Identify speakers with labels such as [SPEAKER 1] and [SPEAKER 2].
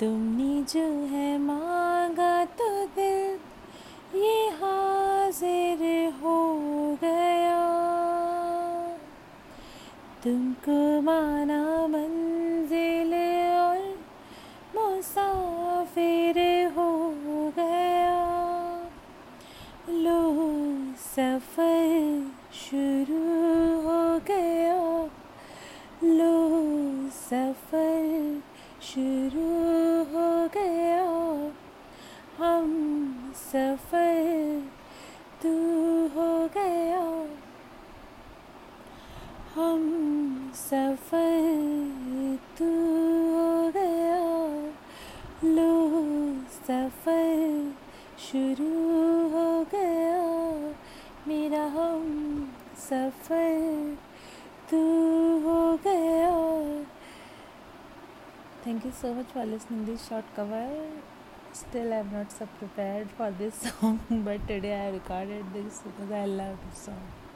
[SPEAKER 1] तुमने जो है मांगा तो दिल, ये हाजिर हो गया। तुमको माना मंजिल और मुसाफिर हो गया। लो सफ़र शुरू हो गया। लो सफ़र शुरू हो गया। हम सफ़र तू हो गया। हम सफ़र तू हो गया। लो सफ़र शुरू हो गया। मेरा हम सफ़र तू हो Thank you so much for listening this short cover. Still I'm not so prepared for this song but today I recorded this because I love this song.